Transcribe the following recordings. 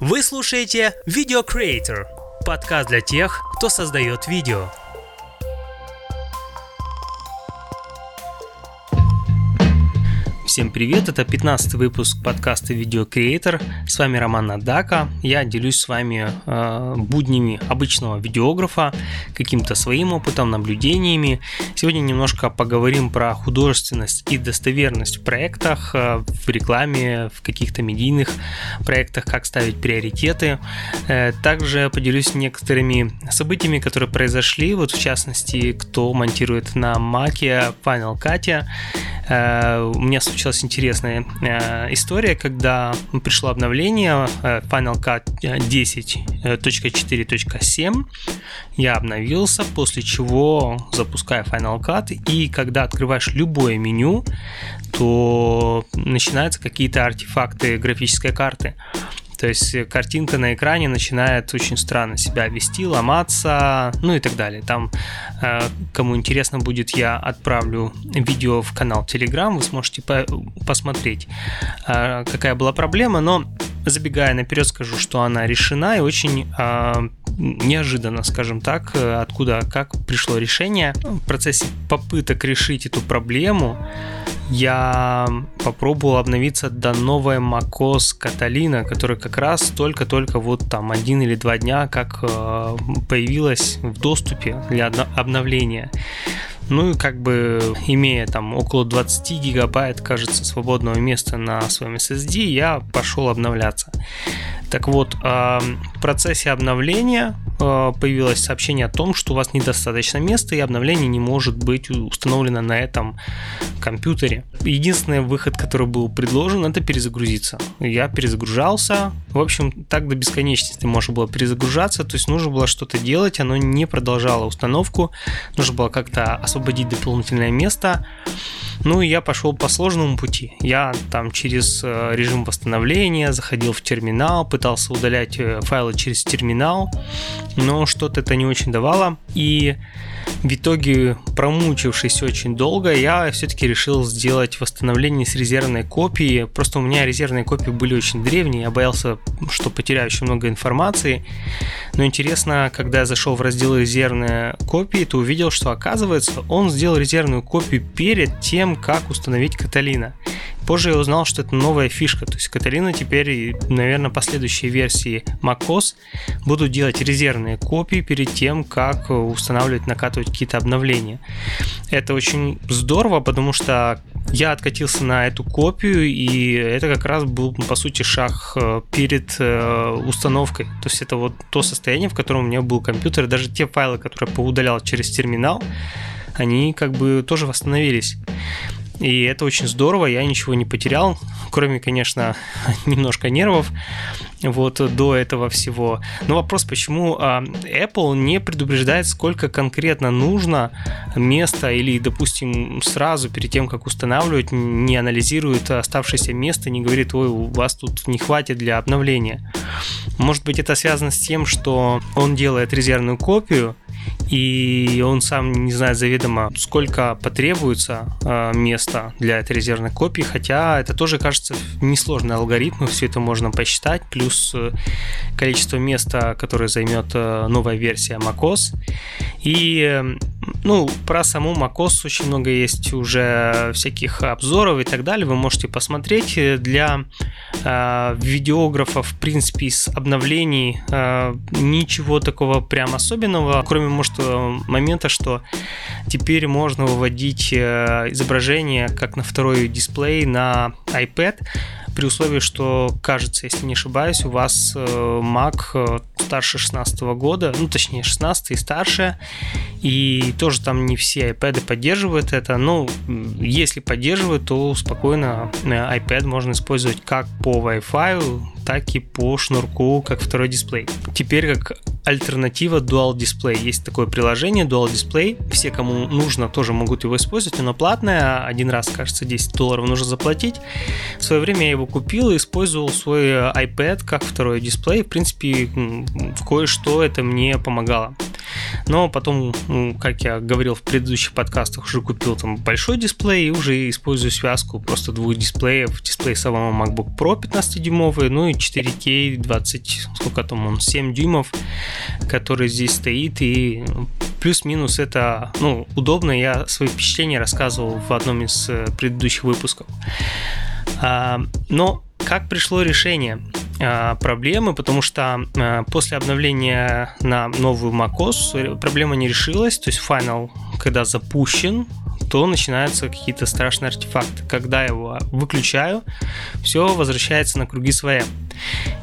Вы слушаете Video Creator, подкаст для тех, кто создает видео. Всем привет, это 15 выпуск подкаста Creator. С вами Роман Надака. Я делюсь с вами э, буднями обычного видеографа, каким-то своим опытом, наблюдениями. Сегодня немножко поговорим про художественность и достоверность в проектах, э, в рекламе, в каких-то медийных проектах, как ставить приоритеты. Э, также поделюсь некоторыми событиями, которые произошли, вот в частности, кто монтирует на Mac, Final Cut. Э, у меня случилось случилась интересная э, история, когда пришло обновление э, Final Cut 10.4.7. Я обновился, после чего запускаю Final Cut, и когда открываешь любое меню, то начинаются какие-то артефакты графической карты. То есть э, картинка на экране начинает очень странно себя вести, ломаться, ну и так далее. Там, э, кому интересно будет, я отправлю видео в канал Telegram, вы сможете посмотреть, э, какая была проблема, но забегая наперед, скажу, что она решена и очень неожиданно, скажем так, откуда, как пришло решение. В процессе попыток решить эту проблему я попробовал обновиться до новой macOS Catalina, которая как раз только-только вот там один или два дня как э, появилась в доступе для обновления. Ну и как бы имея там около 20 гигабайт, кажется, свободного места на своем SSD, я пошел обновляться. Так вот, в процессе обновления а, появилось сообщение о том, что у вас недостаточно места и обновление не может быть установлено на этом компьютере. Единственный выход, который был предложен, это перезагрузиться. Я перезагружался. В общем, так до бесконечности можно было перезагружаться, то есть нужно было что-то делать, оно не продолжало установку, нужно было как-то освободить дополнительное место. Ну и я пошел по сложному пути. Я там через э, режим восстановления заходил в терминал, пытался удалять э, файлы через терминал, но что-то это не очень давало. И в итоге, промучившись очень долго, я все-таки решил сделать восстановление с резервной копии. Просто у меня резервные копии были очень древние, я боялся, что потеряю очень много информации. Но интересно, когда я зашел в раздел резервные копии, то увидел, что оказывается он сделал резервную копию перед тем, как установить Каталина. Позже я узнал, что это новая фишка. То есть Каталина теперь наверное, последующие версии macOS будут делать резервные копии перед тем, как устанавливать, накатывать какие-то обновления. Это очень здорово, потому что я откатился на эту копию, и это как раз был, по сути, шаг э, перед э, установкой. То есть это вот то состояние, в котором у меня был компьютер, даже те файлы, которые я поудалял через терминал, они как бы тоже восстановились. И это очень здорово, я ничего не потерял, кроме, конечно, немножко нервов вот до этого всего. Но вопрос, почему а, Apple не предупреждает, сколько конкретно нужно места или, допустим, сразу перед тем, как устанавливать, не анализирует оставшееся место, не говорит, ой, у вас тут не хватит для обновления. Может быть, это связано с тем, что он делает резервную копию, и он сам не знает заведомо, сколько потребуется э, места для этой резервной копии, хотя это тоже кажется несложный алгоритм, все это можно посчитать, плюс э, количество места, которое займет э, новая версия macOS. И ну, про саму macOS очень много есть уже всяких обзоров и так далее, вы можете посмотреть. Для э, видеографов, в принципе, из обновлений э, ничего такого прям особенного, кроме, может, момента, что теперь можно выводить э, изображение как на второй дисплей на iPad, при условии, что, кажется, если не ошибаюсь, у вас э, Mac э, старше 16 года, ну, точнее, 16 и старше, и тоже там не все iPad поддерживают это, но если поддерживают, то спокойно iPad можно использовать как по Wi-Fi, так и по шнурку, как второй дисплей. Теперь как альтернатива Dual Display. Есть такое приложение Dual Display. Все, кому нужно, тоже могут его использовать. Оно платное. Один раз, кажется, 10 долларов нужно заплатить. В свое время я его купил и использовал свой iPad как второй дисплей. В принципе, в кое-что это мне помогало. Но потом, ну, как я говорил в предыдущих подкастах, уже купил там большой дисплей и уже использую связку просто двух дисплеев. Дисплей самого MacBook Pro 15-дюймовый, ну и 4K 20, сколько там он, 7 дюймов, который здесь стоит. И плюс-минус это, ну, удобно. Я свои впечатления рассказывал в одном из э, предыдущих выпусков. А, но как пришло решение а, проблемы, потому что а, после обновления на новую macOS проблема не решилась, то есть Final, когда запущен, то начинаются какие-то страшные артефакты. Когда я его выключаю, все возвращается на круги своя.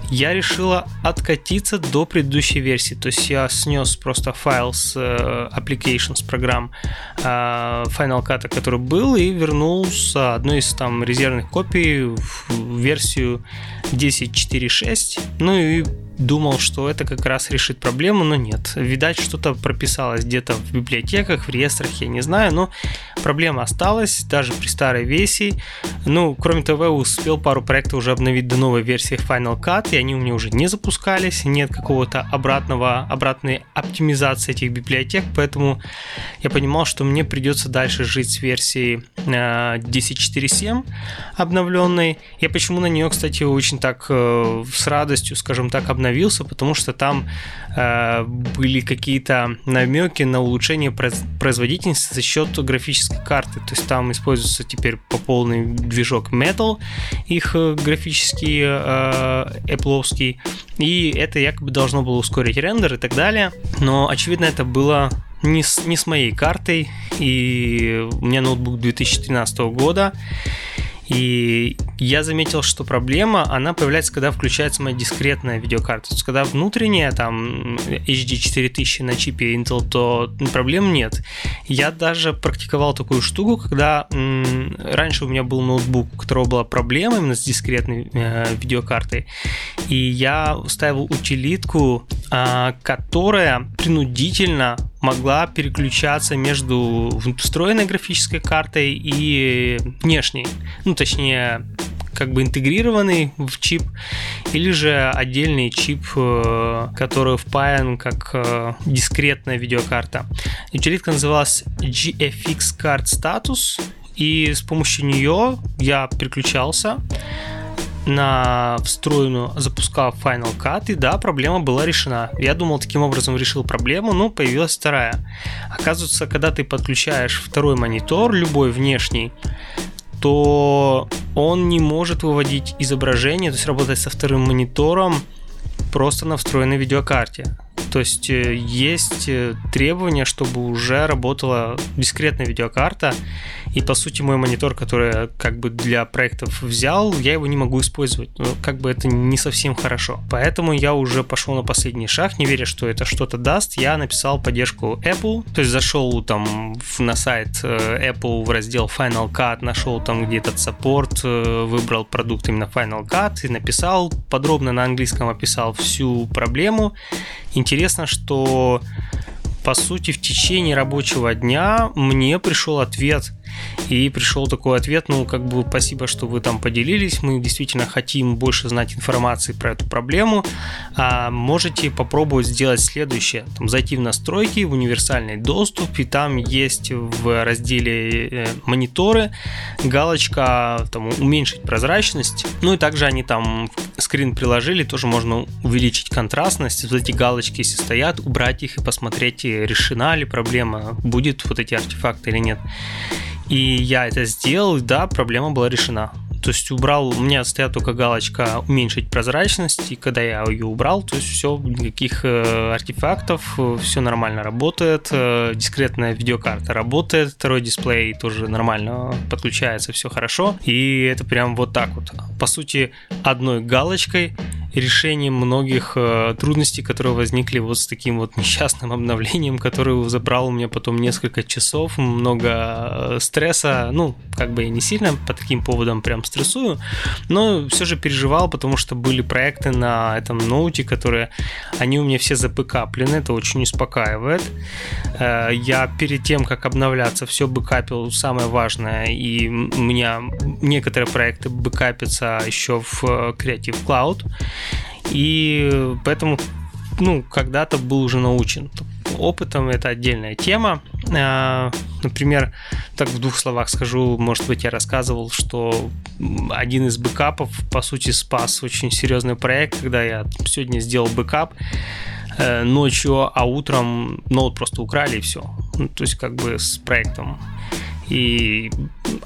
Я решила откатиться до предыдущей версии, то есть я снес просто файл с э, application, с программ э, Final Cut, который был, и вернул с одной из там резервных копий в версию 10.4.6. Ну и думал, что это как раз решит проблему, но нет. Видать, что-то прописалось где-то в библиотеках, в реестрах, я не знаю, но проблема осталась даже при старой версии. Ну, кроме того, успел пару проектов уже обновить до новой версии Final Cut, и они у меня уже не запускались, нет какого-то обратного, обратной оптимизации этих библиотек, поэтому я понимал, что мне придется дальше жить с версией 10.4.7 э, обновленной. Я почему на нее, кстати, очень так э, с радостью, скажем так, обновил остановился, потому что там э, были какие-то намеки на улучшение производительности за счет графической карты. То есть там используется теперь по полный движок Metal, их графический э, Apple, и это якобы должно было ускорить рендер и так далее. Но очевидно это было не с, не с моей картой, и у меня ноутбук 2013 года, и я заметил, что проблема, она появляется, когда включается моя дискретная видеокарта. То есть, когда внутренняя, там, HD 4000 на чипе Intel, то проблем нет. Я даже практиковал такую штуку, когда м- раньше у меня был ноутбук, у которого была проблема именно с дискретной э, видеокартой, и я ставил утилитку, э, которая принудительно могла переключаться между встроенной графической картой и внешней. Ну, точнее, как бы интегрированный в чип, или же отдельный чип, э, который впаян как э, дискретная видеокарта. Утилитка называлась GFX Card Status, и с помощью нее я переключался на встроенную, запускал Final Cut, и да, проблема была решена. Я думал, таким образом решил проблему, но появилась вторая. Оказывается, когда ты подключаешь второй монитор, любой внешний, то он не может выводить изображение, то есть работать со вторым монитором просто на встроенной видеокарте. То есть э, есть э, требование, чтобы уже работала дискретная видеокарта, и по сути мой монитор, который я как бы для проектов взял, я его не могу использовать. Ну, как бы это не совсем хорошо. Поэтому я уже пошел на последний шаг, не веря, что это что-то даст. Я написал поддержку Apple, то есть зашел там на сайт э, Apple в раздел Final Cut, нашел там где-то саппорт, выбрал продукт именно Final Cut и написал подробно на английском описал всю проблему. Интересно, что по сути в течение рабочего дня мне пришел ответ и пришел такой ответ, ну, как бы, спасибо, что вы там поделились, мы действительно хотим больше знать информации про эту проблему. А можете попробовать сделать следующее. Там, зайти в настройки, в универсальный доступ, и там есть в разделе э, мониторы галочка там, уменьшить прозрачность. Ну и также они там скрин приложили, тоже можно увеличить контрастность. Вот эти галочки, если стоят, убрать их и посмотреть, решена ли проблема, будет вот эти артефакты или нет. И я это сделал, да, проблема была решена. То есть убрал, у меня стоят только галочка уменьшить прозрачность, и когда я ее убрал, то есть все, никаких э, артефактов, все нормально работает, э, дискретная видеокарта работает, второй дисплей тоже нормально подключается, все хорошо, и это прям вот так вот. По сути, одной галочкой решением многих э, трудностей, которые возникли вот с таким вот несчастным обновлением, которое забрало у меня потом несколько часов, много э, стресса, ну, как бы я не сильно по таким поводам прям стрессую, но все же переживал, потому что были проекты на этом ноуте, которые, они у меня все запыкаплены, это очень успокаивает. Э, я перед тем, как обновляться, все бэкапил, самое важное, и у меня некоторые проекты бэкапятся еще в Creative Cloud, и поэтому ну, когда-то был уже научен. опытом это отдельная тема. Э, например, так в двух словах скажу, может быть, я рассказывал, что один из бэкапов, по сути, спас очень серьезный проект, когда я сегодня сделал бэкап э, ночью, а утром ноут просто украли и все. Ну, то есть как бы с проектом и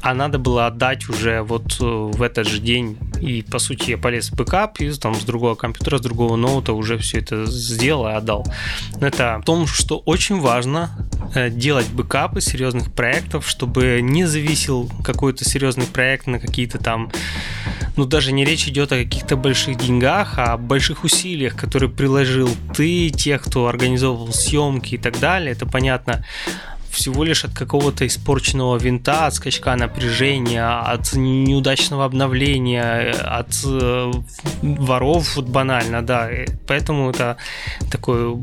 а надо было отдать уже вот э, в этот же день. И, по сути, я полез в бэкап и там с другого компьютера, с другого ноута уже все это сделал и отдал. Это в том, что очень важно э, делать бэкапы серьезных проектов, чтобы не зависел какой-то серьезный проект на какие-то там ну даже не речь идет о каких-то больших деньгах, а о больших усилиях, которые приложил ты, тех, кто организовывал съемки и так далее. Это понятно всего лишь от какого-то испорченного винта, от скачка напряжения, от неудачного обновления, от э, воров, вот банально, да. Поэтому это такой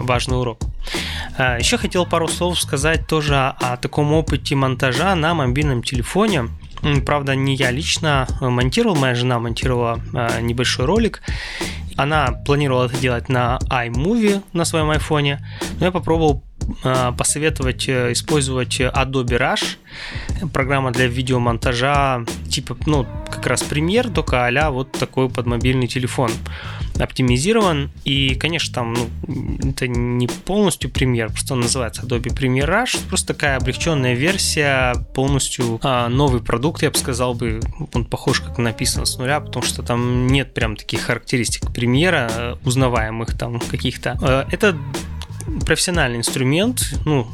важный урок. А, Еще хотел пару слов сказать тоже о таком опыте монтажа на мобильном телефоне. Правда, не я лично монтировал, моя жена монтировала а, небольшой ролик. Она планировала это делать на iMovie на своем айфоне, но я попробовал посоветовать э, использовать Adobe Rush, программа для видеомонтажа, типа, ну, как раз пример, только а вот такой под мобильный телефон оптимизирован. И, конечно, там, ну, это не полностью премьер, просто он называется Adobe Premiere Rush, просто такая облегченная версия, полностью а, новый продукт, я бы сказал бы, он похож как написан с нуля, потому что там нет прям таких характеристик премьера, э, узнаваемых там каких-то. Э, это профессиональный инструмент, ну,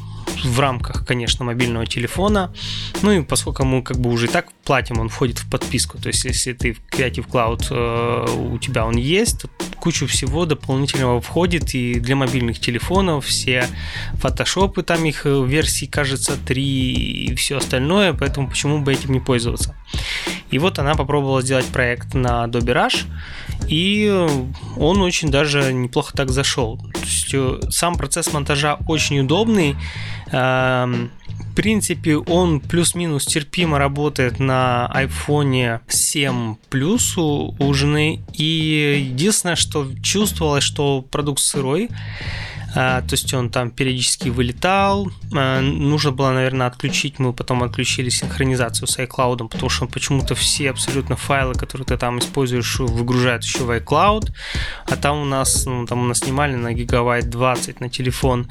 в рамках, конечно, мобильного телефона. Ну и поскольку мы как бы уже и так платим, он входит в подписку. То есть, если ты в Creative Cloud э, у тебя он есть, то кучу всего дополнительного входит и для мобильных телефонов все фотошопы, там их э, версии, кажется, 3 и все остальное, поэтому почему бы этим не пользоваться. И вот она попробовала сделать проект на Adobe Rush, и он очень даже неплохо так зашел. Э, сам процесс монтажа очень удобный. Эм, в принципе, он плюс-минус терпимо работает на iPhone 7 Plus у жены. И единственное, что чувствовалось, что продукт сырой. А, то есть он там периодически вылетал. А, нужно было, наверное, отключить. Мы потом отключили синхронизацию с iCloud, потому что почему-то все абсолютно файлы, которые ты там используешь, выгружают еще в iCloud. А там у нас, ну, там у нас снимали на гигабайт 20 на телефон,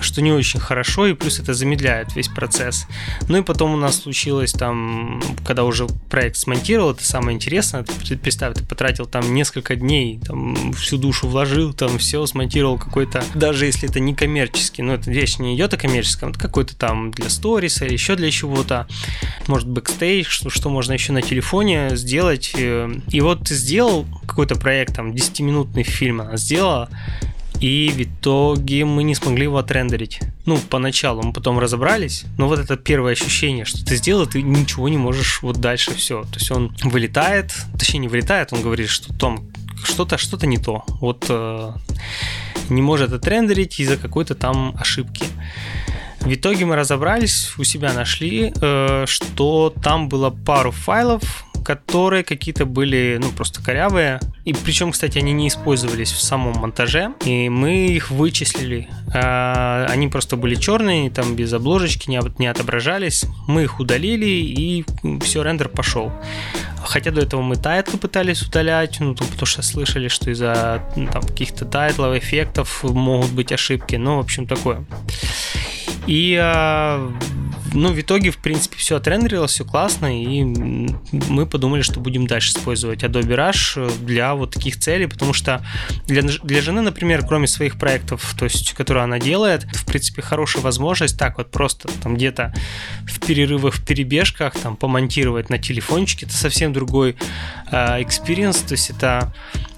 что не очень хорошо, и плюс это замедляет весь процесс. Ну и потом у нас случилось там, когда уже проект смонтировал, это самое интересное, представь, ты потратил там несколько дней, там всю душу вложил, там все смонтировал какой-то даже даже если это не коммерческий, но это речь не идет о коммерческом, это какой-то там для сториса или еще для чего-то, может, бэкстейдж, что, что можно еще на телефоне сделать. Э, и вот ты сделал какой-то проект, там, 10-минутный фильм она сделала, и в итоге мы не смогли его отрендерить. Ну, поначалу мы потом разобрались, но вот это первое ощущение, что ты сделал, ты ничего не можешь вот дальше все. То есть он вылетает, точнее не вылетает, он говорит, что Том, что-то что-то не то. Вот э, не может отрендерить из-за какой-то там ошибки. В итоге мы разобрались, у себя нашли, э, что там было пару файлов, которые какие-то были, ну, просто корявые. И причем, кстати, они не использовались в самом монтаже. И мы их вычислили. А, они просто были черные, там без обложечки не, не отображались. Мы их удалили, и все, рендер пошел. Хотя до этого мы тайтлы пытались удалять, ну, потому что слышали, что из-за ну, там, каких-то тайтлов, эффектов могут быть ошибки. Ну, в общем, такое. И а, ну, в итоге, в принципе, все отрендерилось, все классно, и мы подумали, что будем дальше использовать Adobe Rush для вот таких целей, потому что для, для жены, например, кроме своих проектов, то есть, которые она делает, в принципе, хорошая возможность так вот просто там где-то в перерывах, в перебежках там помонтировать на телефончике, это совсем другой experience, э, то есть это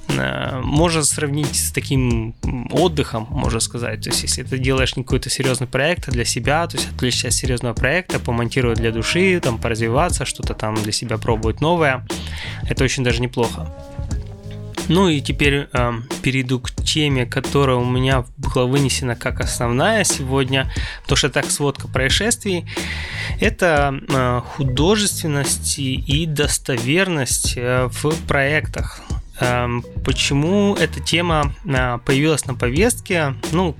можно сравнить с таким отдыхом, можно сказать. То есть, если ты делаешь какой-то серьезный проект для себя, то есть отвлечься от серьезного проекта, помонтировать для души, там, поразвиваться, что-то там для себя пробовать новое, это очень даже неплохо. Ну и теперь э, перейду к теме, которая у меня была вынесена как основная сегодня, потому что так сводка происшествий. Это э, художественность и достоверность э, в проектах. Эм, почему эта тема э, появилась на повестке? Ну,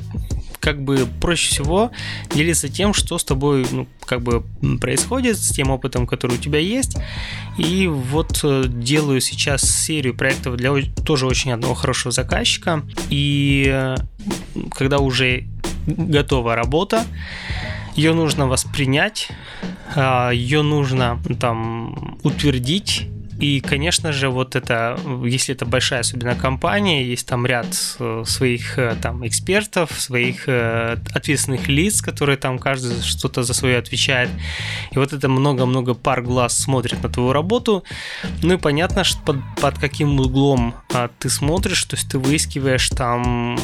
как бы проще всего делиться тем, что с тобой ну, как бы происходит, с тем опытом, который у тебя есть. И вот э, делаю сейчас серию проектов для тоже очень одного хорошего заказчика. И э, когда уже готова работа, ее нужно воспринять, а, ее нужно там утвердить и, конечно же, вот это, если это большая особенно компания, есть там ряд э, своих э, там экспертов, своих э, ответственных лиц, которые там каждый что-то за свое отвечает. И вот это много-много пар глаз смотрит на твою работу. Ну и понятно, что под, под каким углом а, ты смотришь, то есть ты выискиваешь там,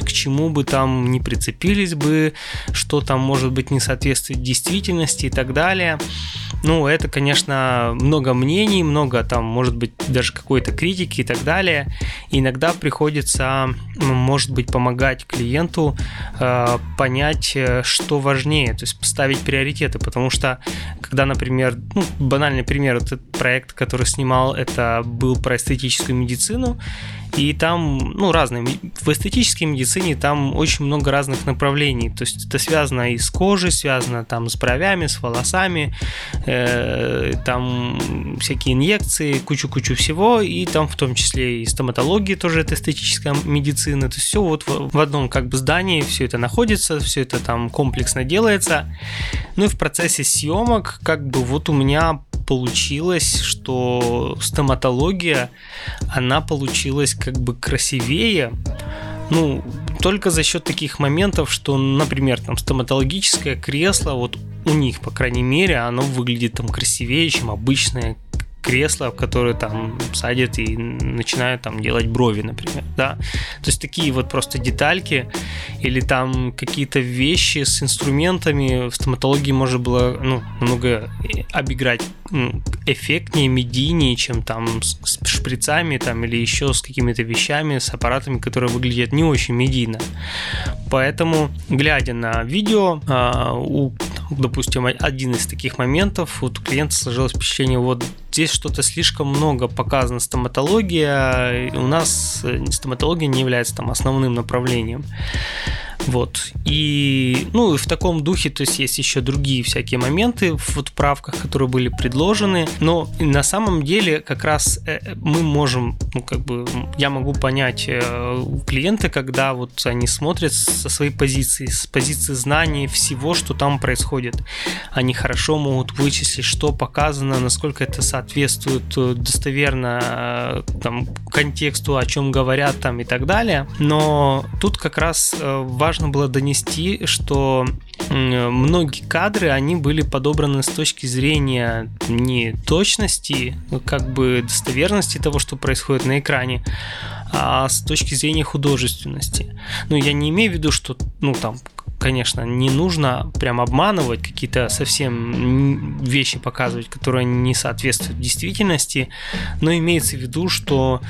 к чему бы там не прицепились бы, что там может быть не соответствует действительности и так далее. Ну, это, конечно, много мнений, много там, может быть, даже какой-то критики и так далее. И иногда приходится, может быть, помогать клиенту э, понять, э, что важнее, то есть поставить приоритеты, потому что, когда, например, ну, банальный пример, этот проект, который снимал, это был про эстетическую медицину, и там, ну, разные. В эстетической медицине там очень много разных направлений. То есть это связано и с кожей, связано там с бровями, с волосами, э, там всякие инъекции, кучу-кучу всего. И там в том числе и стоматология тоже это эстетическая медицина. То есть все вот в, в одном как бы здании все это находится, все это там комплексно делается. Ну и в процессе съемок как бы вот у меня получилось, что стоматология, она получилась как бы красивее, ну, только за счет таких моментов, что, например, там стоматологическое кресло, вот у них, по крайней мере, оно выглядит там красивее, чем обычное кресла, в которые там садят и начинают там делать брови, например, да. То есть такие вот просто детальки или там какие-то вещи с инструментами в стоматологии можно было ну, много обыграть ну, эффектнее, медийнее, чем там с шприцами там или еще с какими-то вещами, с аппаратами, которые выглядят не очень медийно. Поэтому, глядя на видео, а, у, допустим, один из таких моментов, вот у клиента сложилось впечатление, вот здесь что-то слишком много показано стоматология, у нас э, стоматология не является там основным направлением. Вот. И, ну, в таком духе, то есть есть еще другие всякие моменты в вот правках, которые были предложены, но на самом деле как раз э, мы можем, ну, как бы, я могу понять э, клиента, когда вот они смотрят со своей позиции, с позиции знаний всего, что там происходит. Они хорошо могут вычислить, что показано, насколько это соответствует достоверно там, контексту, о чем говорят там и так далее. Но тут как раз важно важно было донести, что многие кадры, они были подобраны с точки зрения не точности, как бы достоверности того, что происходит на экране, а с точки зрения художественности. Ну, я не имею в виду, что, ну, там, конечно, не нужно прям обманывать, какие-то совсем вещи показывать, которые не соответствуют действительности, но имеется в виду, что,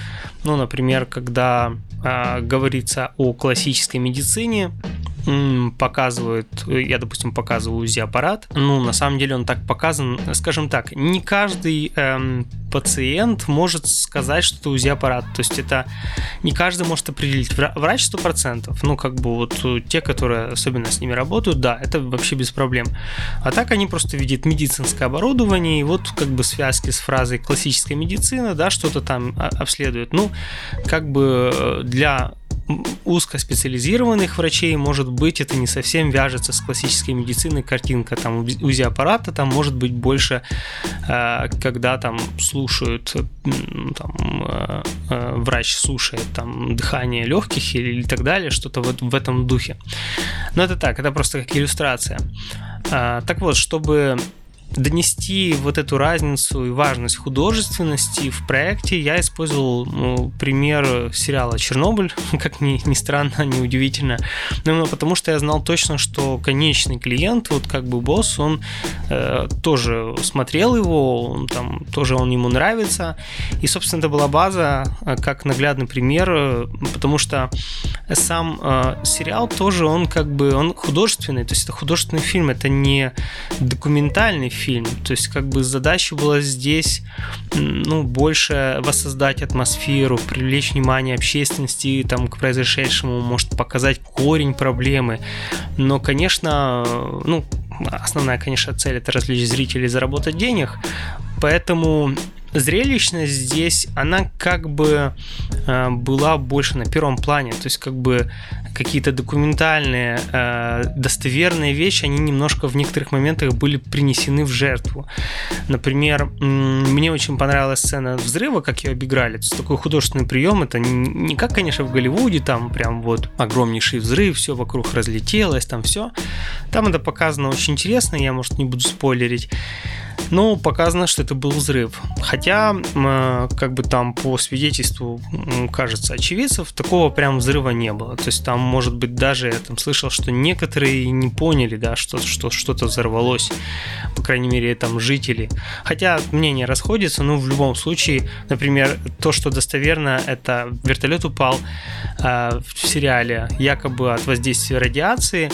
ну, например, когда э, говорится о классической медицине, показывают, я, допустим, показываю УЗИ-аппарат, ну, на самом деле он так показан, скажем так, не каждый эм, пациент может сказать, что это УЗИ-аппарат, то есть это не каждый может определить. Врач 100%, ну, как бы вот те, которые особенно с ними работают, да, это вообще без проблем. А так они просто видят медицинское оборудование, и вот как бы связки с фразой классическая медицина, да, что-то там а, обследуют. Ну, как бы э, для узкоспециализированных врачей, может быть, это не совсем вяжется с классической медициной, картинка там УЗИ-аппарата, там может быть больше, э, когда там слушают, там, э, э, врач слушает там дыхание легких или, или так далее, что-то вот в этом духе. Но это так, это просто как иллюстрация. Так вот, чтобы донести вот эту разницу и важность художественности в проекте, я использовал ну, пример сериала «Чернобыль», как ни, ни странно, ни удивительно, но потому что я знал точно, что конечный клиент, вот как бы босс, он э, тоже смотрел его, он, там тоже он ему нравится, и, собственно, это была база э, как наглядный пример, э, потому что сам э, сериал тоже, он как бы, он художественный, то есть это художественный фильм, это не документальный фильм, то есть как бы задача была здесь, ну, больше воссоздать атмосферу, привлечь внимание общественности там к произошедшему, может показать корень проблемы, но, конечно, ну, основная, конечно, цель это развлечь зрителей, заработать денег, поэтому зрелищность здесь, она как бы э, была больше на первом плане, то есть как бы какие-то документальные, э, достоверные вещи, они немножко в некоторых моментах были принесены в жертву. Например, мне очень понравилась сцена взрыва, как ее обыграли. Это такой художественный прием, это не как, конечно, в Голливуде, там прям вот огромнейший взрыв, все вокруг разлетелось, там все. Там это показано очень интересно, я, может, не буду спойлерить. Но показано, что это был взрыв. Хотя, как бы там по свидетельству, кажется, очевидцев, такого прям взрыва не было. То есть там, может быть, даже я там слышал, что некоторые не поняли, да, что, что что-то взорвалось. По крайней мере, там жители. Хотя мнения расходятся, но в любом случае, например, то, что достоверно, это вертолет упал э, в сериале якобы от воздействия радиации,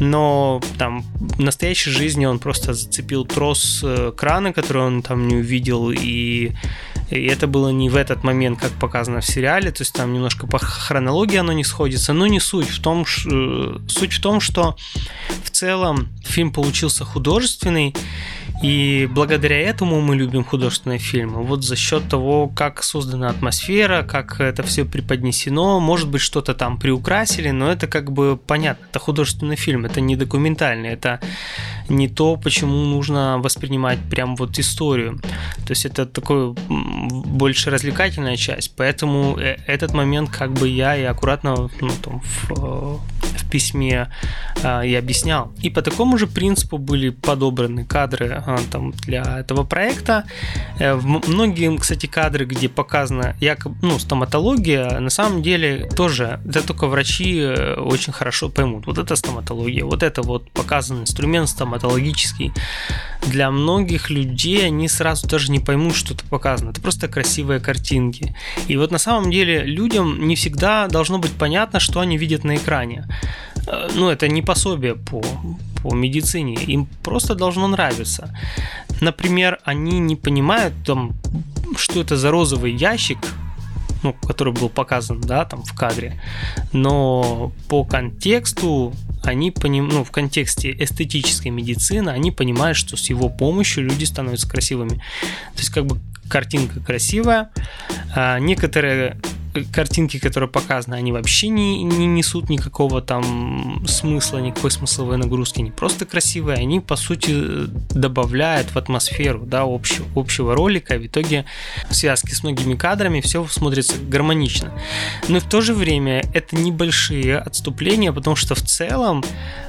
но там в настоящей жизни он просто зацепил трос э, крана, который он там не увидел, и, и это было не в этот момент, как показано в сериале, то есть там немножко по хронологии оно не сходится, но не суть в том. Э, суть в том, что в целом фильм получился художественный, и благодаря этому мы любим художественные фильмы. Вот за счет того, как создана атмосфера, как это все преподнесено, может быть, что-то там приукрасили, но это как бы понятно. Это художественный фильм, это не документальный, это не то, почему нужно воспринимать прям вот историю. То есть это такой больше развлекательная часть. Поэтому э, этот момент как бы я и аккуратно ну, там, в, в письме э, и объяснял. И по такому же принципу были подобраны кадры э, там, для этого проекта. Э, многие, кстати, кадры, где показана якобы, ну, стоматология, на самом деле тоже, это только врачи э, очень хорошо поймут. Вот это стоматология, вот это вот показан инструмент стоматологический. Для многих людей они сразу даже не поймут, что это показано. Это просто красивые картинки. И вот на самом деле людям не всегда должно быть понятно, что они видят на экране. Ну, это не пособие по, по медицине, им просто должно нравиться. Например, они не понимают, там, что это за розовый ящик, ну, который был показан, да, там в кадре, но по контексту они поним... ну, в контексте эстетической медицины, они понимают, что с его помощью люди становятся красивыми. То есть, как бы картинка красивая, а некоторые картинки, которые показаны, они вообще не, не несут никакого там смысла, никакой смысловой нагрузки, они просто красивые, они по сути добавляют в атмосферу да, общего, общего ролика, в итоге в связке с многими кадрами все смотрится гармонично. Но в то же время это небольшие отступления, потому что в целом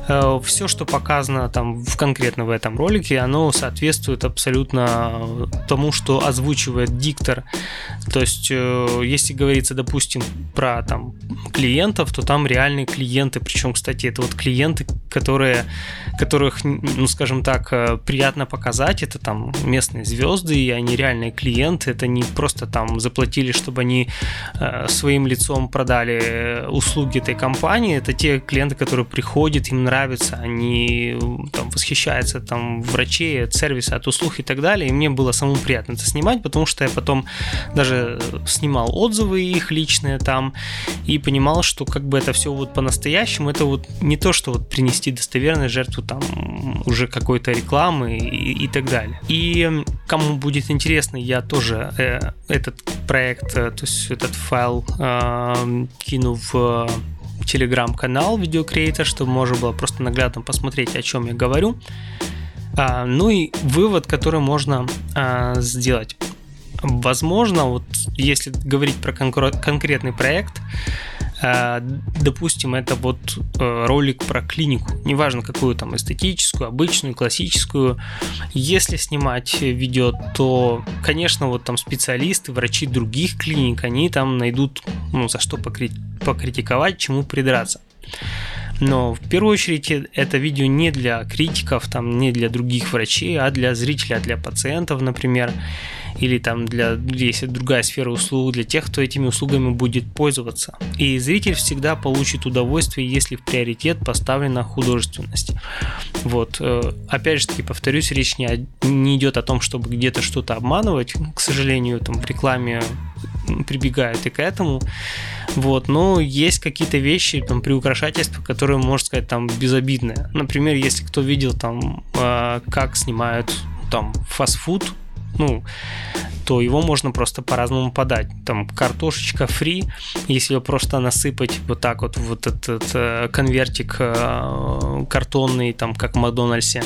э, все, что показано там в, конкретно в этом ролике, оно соответствует абсолютно тому, что озвучивает диктор. То есть, э, если говорится допустим, про там клиентов, то там реальные клиенты, причем, кстати, это вот клиенты, которые, которых, ну, скажем так, э, приятно показать, это там местные звезды, и они реальные клиенты, это не просто там заплатили, чтобы они э, своим лицом продали услуги этой компании, это те клиенты, которые приходят, им нравится, они там восхищаются там врачей от сервиса, от услуг и так далее, и мне было самому приятно это снимать, потому что я потом даже снимал отзывы их, личное там, и понимал, что как бы это все вот по-настоящему, это вот не то, что вот принести достоверную жертву там уже какой-то рекламы и, и так далее. И кому будет интересно, я тоже э, этот проект, э, то есть этот файл э, кину в телеграм-канал видеокреатор, чтобы можно было просто наглядно посмотреть, о чем я говорю. А, ну и вывод, который можно а, сделать. Возможно, вот если говорить про конкретный проект, э, допустим, это вот э, ролик про клинику, неважно какую там эстетическую, обычную, классическую. Если снимать видео, то, конечно, вот там специалисты, врачи других клиник, они там найдут, ну, за что покритиковать, чему придраться. Но в первую очередь это видео не для критиков, там, не для других врачей, а для зрителей, а для пациентов, например. или там для, если другая сфера услуг, для тех, кто этими услугами будет пользоваться. И зритель всегда получит удовольствие, если в приоритет поставлена художественность. Вот. Э, опять же таки, повторюсь, речь не, не идет о том, чтобы где-то что-то обманывать. К сожалению, там в рекламе прибегают и к этому. Вот, но есть какие-то вещи, там, приукрашательства, которые, можно сказать, там, безобидные. Например, если кто видел там, э, как снимают там фастфуд, ну, то его можно просто по-разному подать. Там картошечка фри, если ее просто насыпать вот так вот, вот этот э, конвертик э, картонный, там, как в Макдональдсе,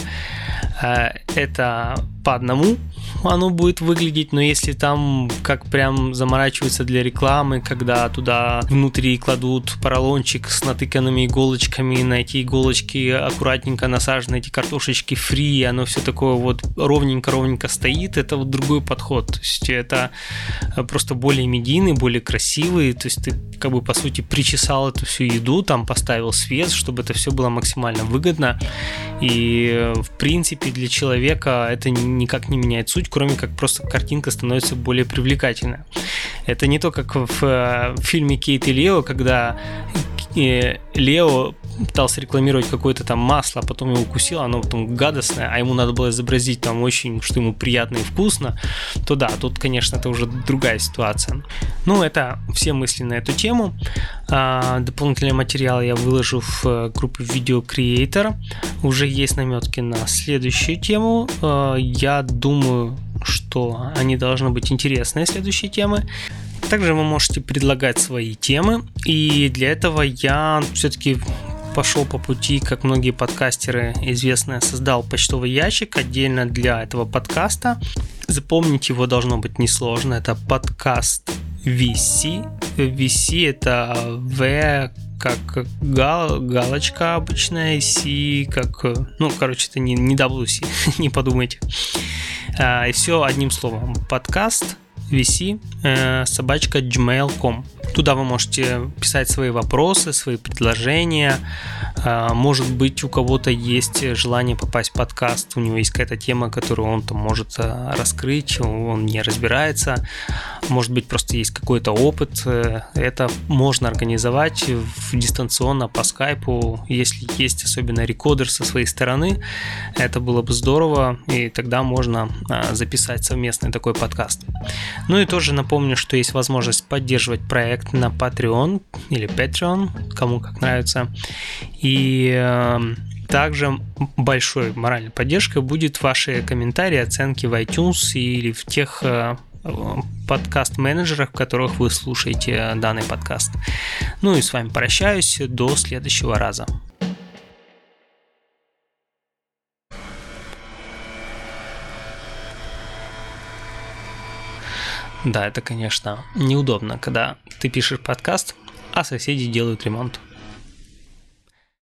э, это по одному оно будет выглядеть, но если там как прям заморачиваются для рекламы, когда туда внутри кладут поролончик с натыканными иголочками, на эти иголочки аккуратненько насажены эти картошечки фри, оно все такое вот ровненько-ровненько стоит, это вот другой подход. То есть это просто более медийный, более красивый, то есть ты как бы по сути причесал эту всю еду, там поставил свет, чтобы это все было максимально выгодно. И в принципе для человека это никак не меняет суть, кроме как просто картинка становится более привлекательной. Это не то, как в, э, в фильме Кейт и Лео, когда э, Лео пытался рекламировать какое-то там масло, а потом его укусил, оно потом гадостное, а ему надо было изобразить там очень, что ему приятно и вкусно, то да, тут, конечно, это уже другая ситуация. Ну, это все мысли на эту тему. А, дополнительные материалы я выложу в э, группе видео Creator. Уже есть наметки на следующую тему. А, я думаю, что они должны быть интересные, следующие темы. Также вы можете предлагать свои темы, и для этого я все-таки пошел по пути, как многие подкастеры известные, создал почтовый ящик отдельно для этого подкаста. Запомнить его должно быть несложно. Это подкаст VC. VC это V как гал, галочка обычная, C как... Ну, короче, это не, не WC, не подумайте. А, и все одним словом. Подкаст vc э, собачка gmail.com. Туда вы можете писать свои вопросы, свои предложения. А, может быть, у кого-то есть желание попасть в подкаст, у него есть какая-то тема, которую он там может а, раскрыть, он не разбирается. Может быть, просто есть какой-то опыт. Это можно организовать дистанционно по скайпу, если есть особенно рекодер со своей стороны. Это было бы здорово, и тогда можно а, записать совместный такой подкаст. Ну и тоже напомню, что есть возможность поддерживать проект на Patreon или Patreon, кому как нравится. И э, также большой моральной поддержкой будет ваши комментарии, оценки в iTunes или в тех э, подкаст-менеджерах, в которых вы слушаете данный подкаст. Ну и с вами прощаюсь. До следующего раза. Да, это, конечно, неудобно, когда ты пишешь подкаст, а соседи делают ремонт.